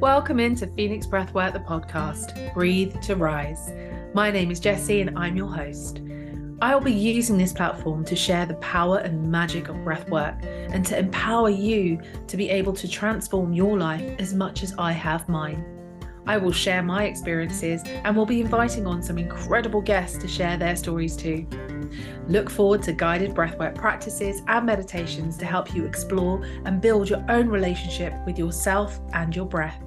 Welcome into Phoenix Breathwork, the podcast, Breathe to Rise. My name is Jessie and I'm your host. I will be using this platform to share the power and magic of breathwork and to empower you to be able to transform your life as much as I have mine. I will share my experiences and will be inviting on some incredible guests to share their stories too. Look forward to guided breathwork practices and meditations to help you explore and build your own relationship with yourself and your breath.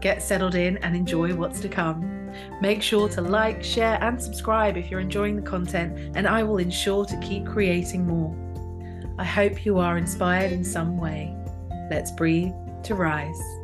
Get settled in and enjoy what's to come. Make sure to like, share, and subscribe if you're enjoying the content, and I will ensure to keep creating more. I hope you are inspired in some way. Let's breathe to rise.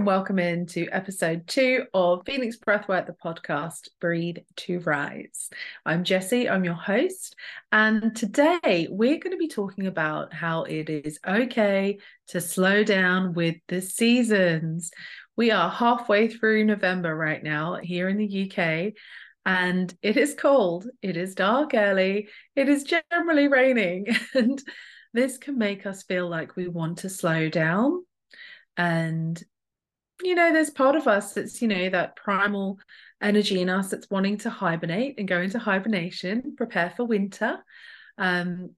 And welcome into episode two of Phoenix Breathwork, the podcast Breathe to Rise. I'm Jessie, I'm your host, and today we're going to be talking about how it is okay to slow down with the seasons. We are halfway through November right now here in the UK, and it is cold, it is dark early, it is generally raining, and this can make us feel like we want to slow down and you know there's part of us that's you know that primal energy in us that's wanting to hibernate and go into hibernation prepare for winter. Um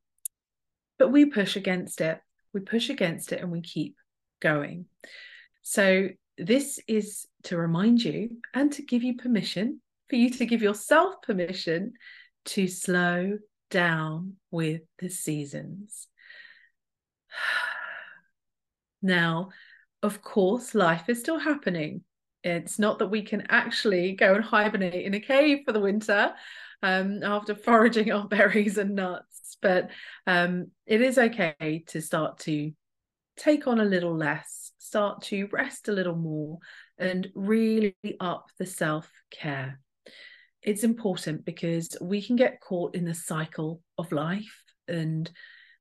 but we push against it. We push against it and we keep going. So this is to remind you and to give you permission for you to give yourself permission to slow down with the seasons. Now of course, life is still happening. It's not that we can actually go and hibernate in a cave for the winter um, after foraging our berries and nuts, but um, it is okay to start to take on a little less, start to rest a little more, and really up the self care. It's important because we can get caught in the cycle of life and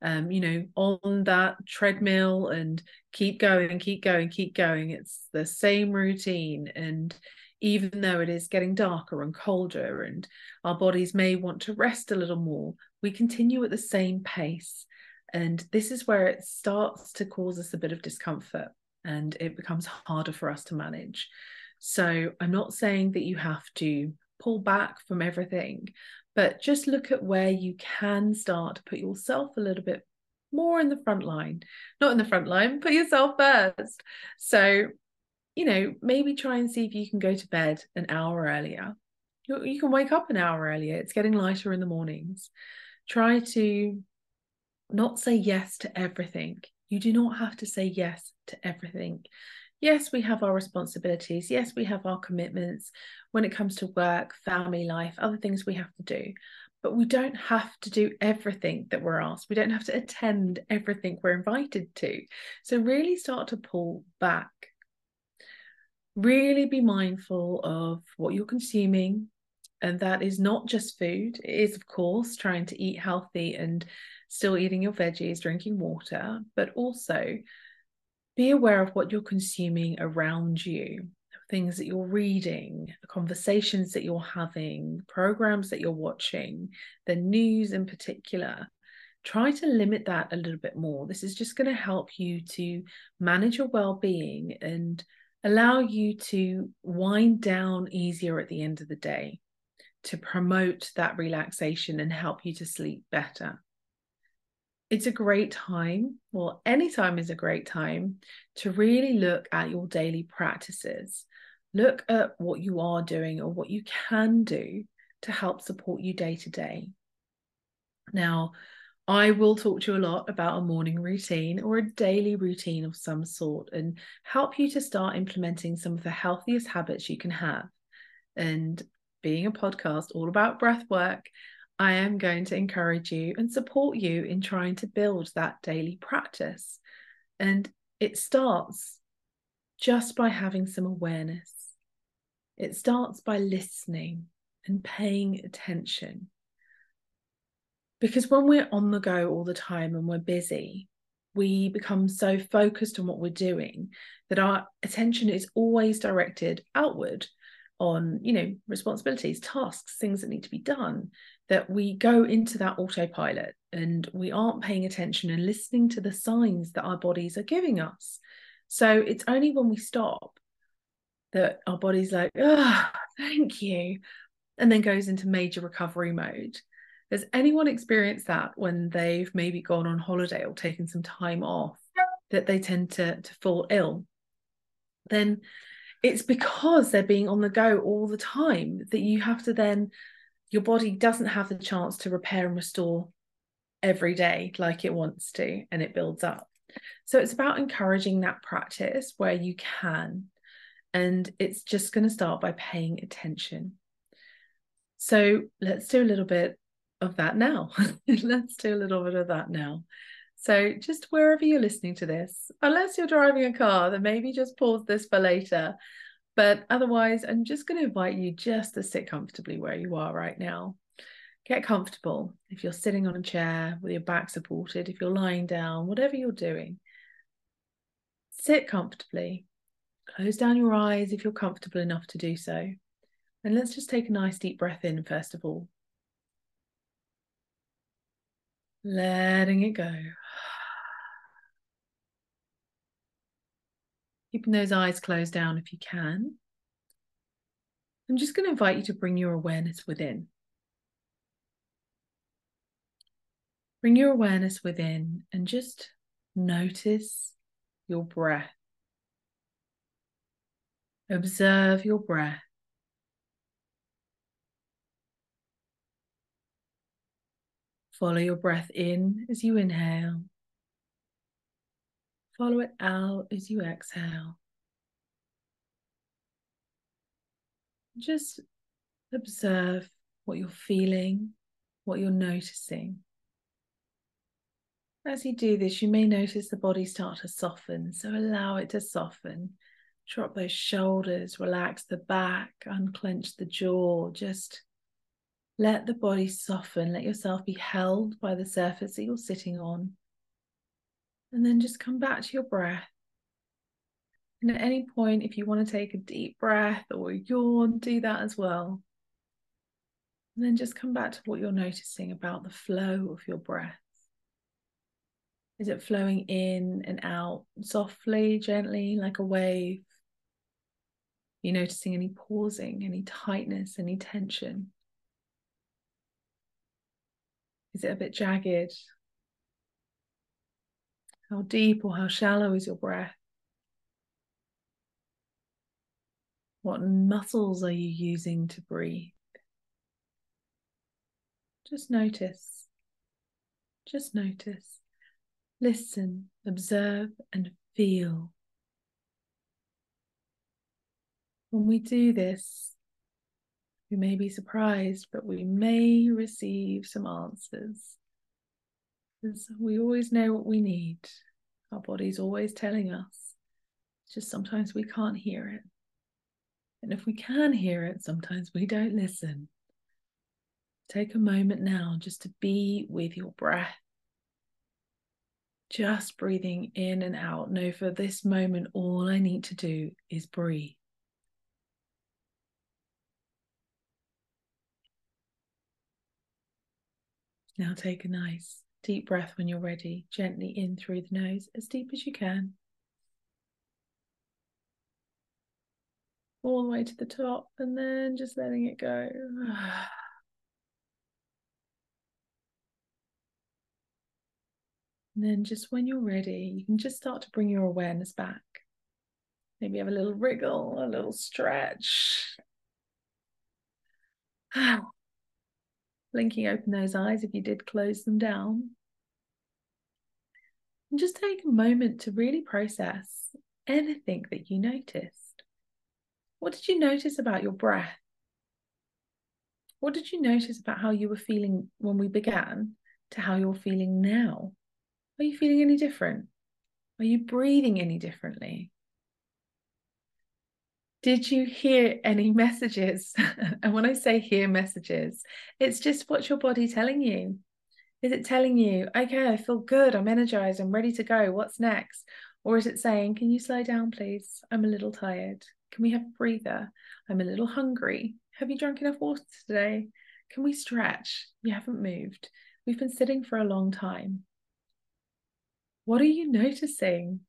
um, you know, on that treadmill and keep going, keep going, keep going. It's the same routine. And even though it is getting darker and colder and our bodies may want to rest a little more, we continue at the same pace. And this is where it starts to cause us a bit of discomfort and it becomes harder for us to manage. So I'm not saying that you have to pull back from everything, but just look at where you can start to put yourself a little bit more in the front line. Not in the front line put yourself first. So you know maybe try and see if you can go to bed an hour earlier. You, can wake up an hour earlier. It's getting lighter in the mornings. Try to not say yes to everything. You do not have to say yes to everything yes, we have our responsibilities. Yes, we have our commitments when it comes to work, family life, other things we have to do. But we don't have to do everything that we're asked. We don't have to attend everything we're invited to. So, really start to pull back. Really be mindful of what you're consuming. And that is not just food, it is, of course, trying to eat healthy and still eating your veggies, drinking water, but also be aware of what you're consuming around you things that you're reading conversations that you're having programs that you're watching the news in particular. Try to limit that a little bit more. This is just going to help you to manage your well-being and allow you to wind down easier at the end of the day to promote that relaxation and help you to sleep better it's a great time, well, anytime is a great time to really look at your daily practices. Look at what you are doing or what you can do to help support you day to day. Now, I will talk to you a lot about a morning routine or a daily routine of some sort and help you to start implementing some of the healthiest habits you can have. And being a podcast all about breath work, I am going to encourage you and support you in trying to build that daily practice. And it starts just by having some awareness. It starts by listening and paying attention. Because when we're on the go all the time and we're busy, we become so focused on what we're doing that our attention is always directed outward on, you know, responsibilities, tasks, things that need to be done, that we go into that autopilot and we aren't paying attention and listening to the signs that our bodies are giving us. So it's only when we stop that our body's like, oh, thank you, and then goes into major recovery mode. Has anyone experienced that when they've maybe gone on holiday or taken some time off that they tend to, to fall ill? Then it's because they're being on the go all the time that you have to then, your body doesn't have the chance to repair and restore every day like it wants to, and it builds up. So it's about encouraging that practice where you can. And it's just going to start by paying attention. So let's do a little bit of that now. let's do a little bit of that now. So just wherever you're listening to this, unless you're driving a car, then maybe just pause this for later. But otherwise, I'm just going to invite you just to sit comfortably where you are right now. Get comfortable. If you're sitting on a chair with your back supported, if you're lying down, whatever you're doing, sit comfortably. Close down your eyes if you're comfortable enough to do so. And let's just take a nice deep breath in, first of all. Letting it go. Keeping those eyes closed down if you can. I'm just going to invite you to bring your awareness within. Bring your awareness within and just notice your breath. Observe your breath. Follow your breath in as you inhale. Follow it out as you exhale. Just observe what you're feeling, what you're noticing. As you do this, you may notice the body start to soften, so allow it to soften. Drop those shoulders, relax the back, unclench the jaw. Just let the body soften. Let yourself be held by the surface that you're sitting on. And then just come back to your breath. And at any point, if you want to take a deep breath or yawn, do that as well. And then just come back to what you're noticing about the flow of your breath. Is it flowing in and out softly, gently, like a wave? Are you noticing any pausing, any tightness, any tension? Is it a bit jagged? How deep or how shallow is your breath? What muscles are you using to breathe? Just notice. Just notice. Listen, observe, and feel. When we do this, we may be surprised, but we may receive some answers. Because we always know what we need. Our body's always telling us. It's just sometimes we can't hear it. And if we can hear it, sometimes we don't listen. Take a moment now just to be with your breath just breathing in and out. Know for this moment, all I need to do is breathe. Now take a nice deep breath when you're ready, gently in through the nose, as deep as you can. All the way to the top, and then just letting it go. And then just when you're ready, you can just start to bring your awareness back. Maybe have a little wriggle, a little stretch. Blinking open those eyes if you did close them down. And just take a moment to really process anything that you noticed. What did you notice about your breath? What did you notice about how you were feeling when we began to how you're feeling now? Are you feeling any different? Are you breathing any differently? Did you hear any messages? and when I say hear messages, it's just what's your body telling you? Is it telling you, okay, I feel good, I'm energized, I'm ready to go, what's next? Or is it saying, can you slow down, please? I'm a little tired. Can we have a breather? I'm a little hungry. Have you drunk enough water today? Can we stretch? You haven't moved. We've been sitting for a long time. What are you noticing?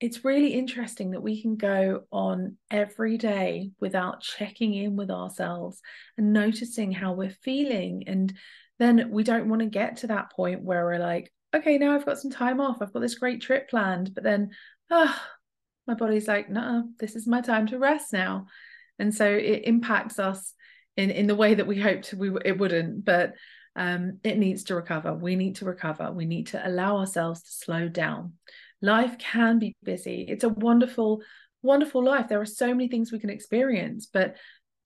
It's really interesting that we can go on every day without checking in with ourselves and noticing how we're feeling. And then we don't want to get to that point where we're like, okay, now I've got some time off. I've got this great trip planned. But then, ah, oh, my body's like, no, this is my time to rest now. And so it impacts us in, in the way that we hoped we it wouldn't. But um, it needs to recover. We need to recover. We need to allow ourselves to slow down. Life can be busy. It's a wonderful, wonderful life. There are so many things we can experience, but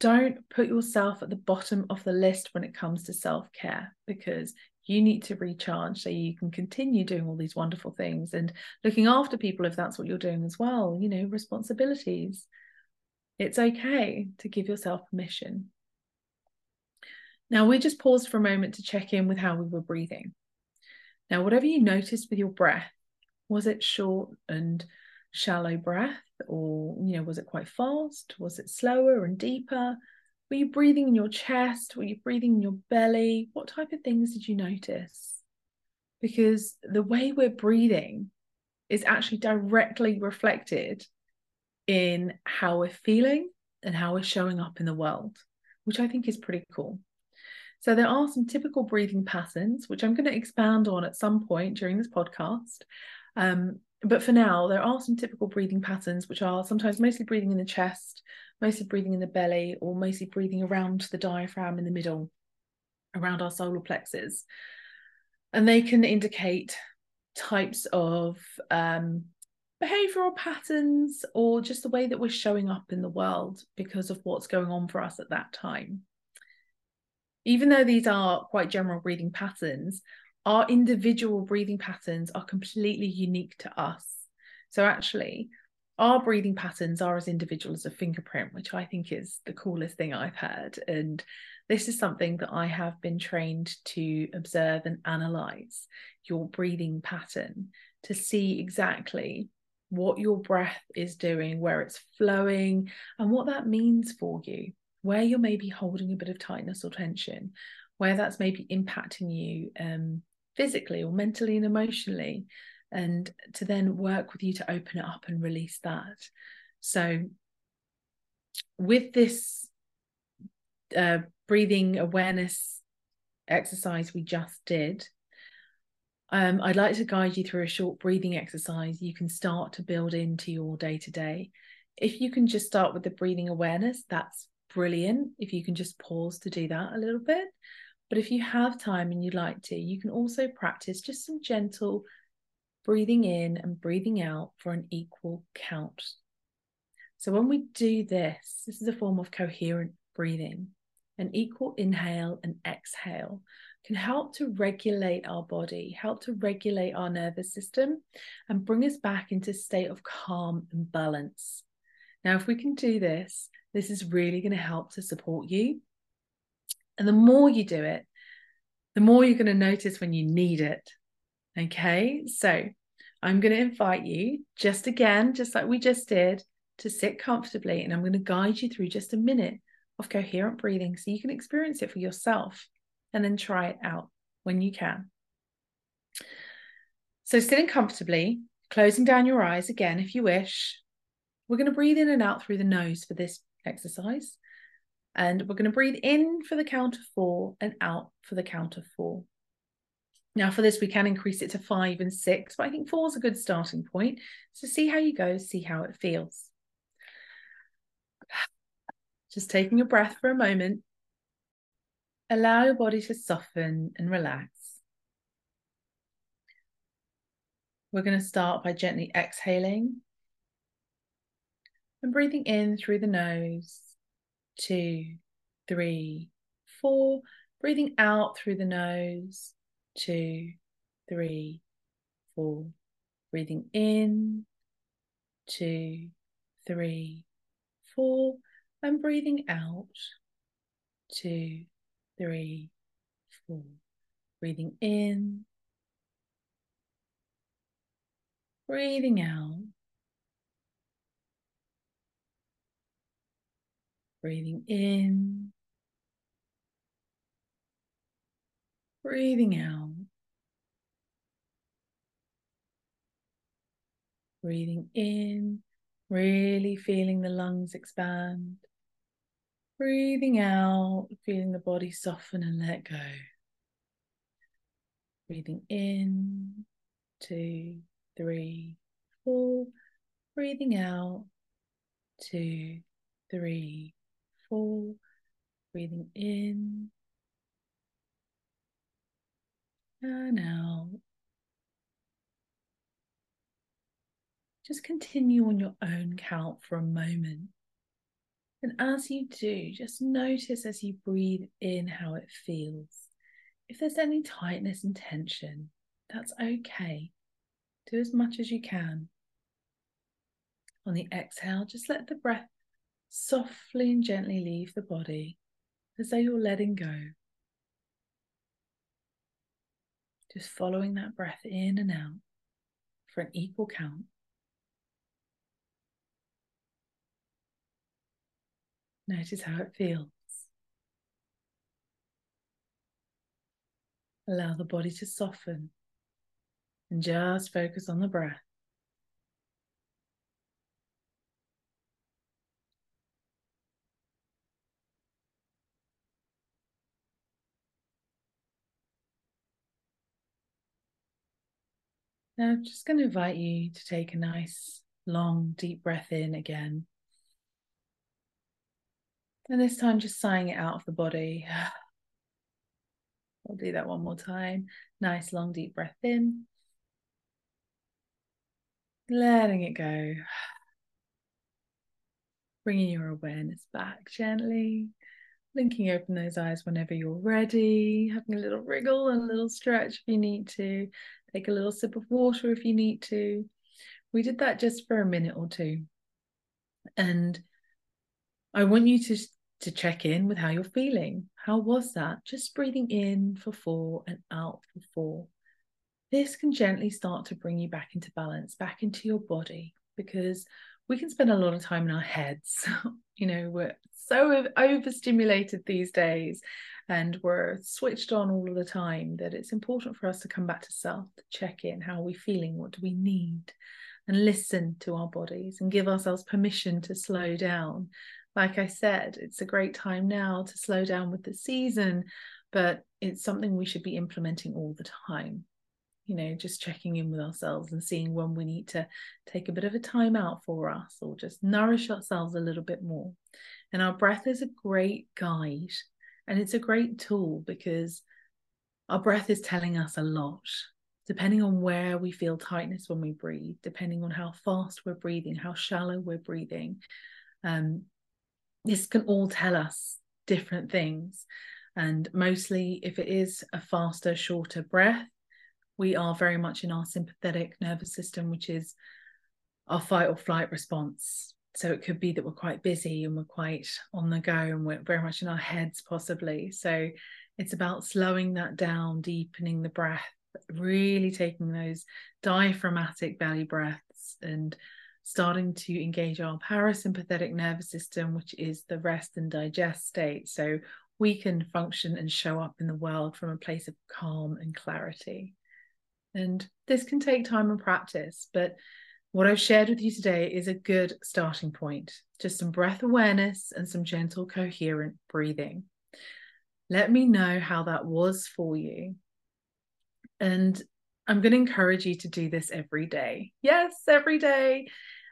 don't put yourself at the bottom of the list when it comes to self care because you need to recharge so you can continue doing all these wonderful things and looking after people if that's what you're doing as well. You know, responsibilities. It's okay to give yourself permission. Now, we just paused for a moment to check in with how we were breathing. Now, whatever you noticed with your breath, was it short and shallow breath, or you know, was it quite fast? Was it slower and deeper? Were you breathing in your chest? Were you breathing in your belly? What type of things did you notice? Because the way we're breathing is actually directly reflected in how we're feeling and how we're showing up in the world, which I think is pretty cool. So there are some typical breathing patterns, which I'm going to expand on at some point during this podcast. Um, but for now, there are some typical breathing patterns, which are sometimes mostly breathing in the chest, mostly breathing in the belly, or mostly breathing around the diaphragm in the middle, around our solar plexus. And they can indicate types of um, behavioral patterns or just the way that we're showing up in the world because of what's going on for us at that time even though these are quite general breathing patterns, our individual breathing patterns are completely unique to us. So, actually, our breathing patterns are as individual as a fingerprint, which I think is the coolest thing I've heard. And this is something that I have been trained to observe and analyze your breathing pattern to see exactly what your breath is doing, where it's flowing, and what that means for you where you're maybe holding a bit of tightness or tension, where that's maybe impacting you um, physically or mentally and emotionally, and to then work with you to open it up and release that. So, with this uh, breathing awareness exercise we just did, um, I'd like to guide you through a short breathing exercise you can start to build into your day to day. If you can just start with the breathing awareness, that's brilliant if you can just pause to do that a little bit. But if you have time and you'd like to, you can also practice just some gentle breathing in and breathing out for an equal count. So when we do this, this is a form of coherent breathing. An equal inhale and exhale can help to regulate our body, help to regulate our nervous system, and bring us back into a state of calm and balance. Now, if we can do this, this is really going to help to support you. And the more you do it, the more you're going to notice when you need it. Okay, so I'm going to invite you just again, just like we just did, to sit comfortably. And I'm going to guide you through just a minute of coherent breathing so you can experience it for yourself and then try it out when you can. So, sitting comfortably, closing down your eyes again if you wish. We're going to breathe in and out through the nose for this exercise. And we're going to breathe in for the count of four and out for the count of four. Now, for this, we can increase it to five and six, but I think four is a good starting point. So, see how you go, see how it feels. Just taking a breath for a moment. Allow your body to soften and relax. We're going to start by gently exhaling and breathing in through the nose. Two, three, four. Breathing out through the nose. Two, three, four. Breathing in. Two, three, four. And breathing out. Two, three, four. Breathing in. Breathing out. Breathing in, breathing out. Breathing in, really feeling the lungs expand. Breathing out, feeling the body soften and let go. Breathing in, two, three, four. Breathing out, two, three, four. Breathing in and out. Just continue on your own count for a moment. And as you do, just notice as you breathe in how it feels. If there's any tightness and tension, that's okay. Do as much as you can. On the exhale, just let the breath softly and gently leave the body as though you're letting go. Just following that breath in and out for an equal count. Notice how it feels. Allow the body to soften and just focus on the breath. Now, I'm just going to invite you to take a nice, long, deep breath in again. And this time, just sighing it out of the body. I'll do that one more time. Nice, long, deep breath in. Letting it go. Bringing your awareness back gently. Blinking open those eyes whenever you're ready. Having a little wriggle and a little stretch if you need to. Take a little sip of water if you need to. We did that just for a minute or two. And I want you to to check in with how you're feeling. How was that? Just breathing in for four and out for four. This can gently start to bring you back into balance, back into your body, because we can spend a lot of time in our heads. you know, we're so overstimulated these days and we're switched on all of the time that it's important for us to come back to self, to check in how are we feeling, what do we need, and listen to our bodies and give ourselves permission to slow down like I said, it's a great time now to slow down with the season, but it's something we should be implementing all the time. You know, just checking in with ourselves and seeing when we need to take a bit of a time out for us or just nourish ourselves a little bit more. And our breath is a great guide and it's a great tool because our breath is telling us a lot depending on where we feel tightness when we breathe, depending on how fast we're breathing, how shallow we're breathing. Um, this can all tell us different things. And mostly, if it is a faster, shorter breath, we are very much in our sympathetic nervous system, which is our fight or flight response. So it could be that we're quite busy and we're quite on the go and we're very much in our heads, possibly. So it's about slowing that down, deepening the breath, really taking those diaphragmatic belly breaths and starting to engage our parasympathetic nervous system, which is the rest and digest state. So we can function and show up in the world from a place of calm and clarity. And this can take time and practice, but what I've shared with you today is a good starting point. Just some breath awareness and some gentle, coherent breathing. Let me know how that was for you. And I'm going to encourage you to do this every day. Yes, every day.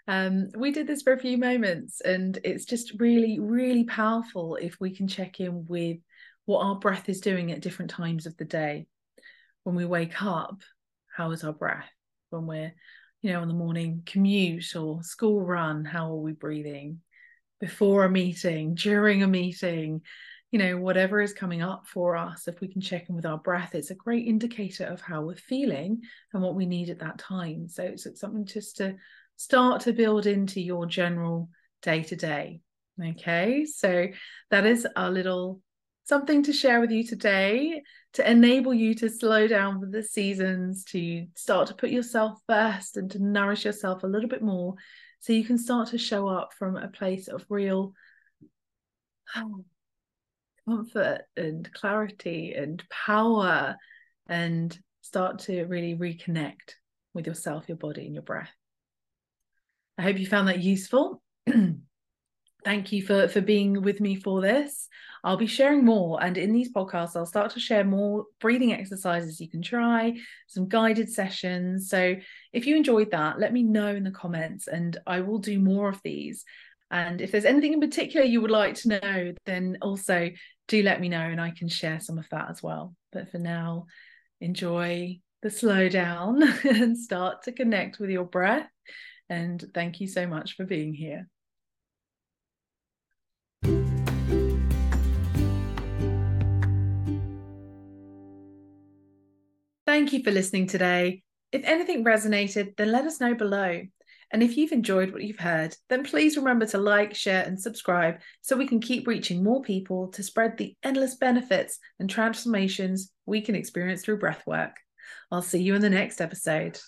Um, we did this for a few moments, and it's just really, really powerful if we can check in with what our breath is doing at different times of the day. When we wake up, how is our breath? When we're, you know, on the morning commute or school run, how are we breathing? Before a meeting, during a meeting, you know, whatever is coming up for us, if we can check in with our breath, it's a great indicator of how we're feeling and what we need at that time. So it's, something just to start to build into your general day to day. Okay, so that is our little something to share with you today to enable you to slow down with the seasons, to start to put yourself first and to nourish yourself a little bit more so you can start to show up from a place of real um, comfort and clarity and power and start to really reconnect with yourself, your body, and your breath. I hope you found that useful. Thank you for for being with me for this. I'll be sharing more, and in these podcasts, I'll start to share more breathing exercises you can try, some guided sessions. So, if you enjoyed that, let me know in the comments, and I will do more of these. And if there's anything in particular you would like to know, then also do let me know, and I can share some of that as well. But for now, enjoy the slow down and start to connect with your breath. And thank you so much for being here. Thank you for listening today. If anything resonated, then let us know below. And if you've enjoyed what you've heard, then please remember to like, share, and subscribe so we can keep reaching more people to spread the endless benefits and transformations we can experience through breathwork. I'll see you in the next episode.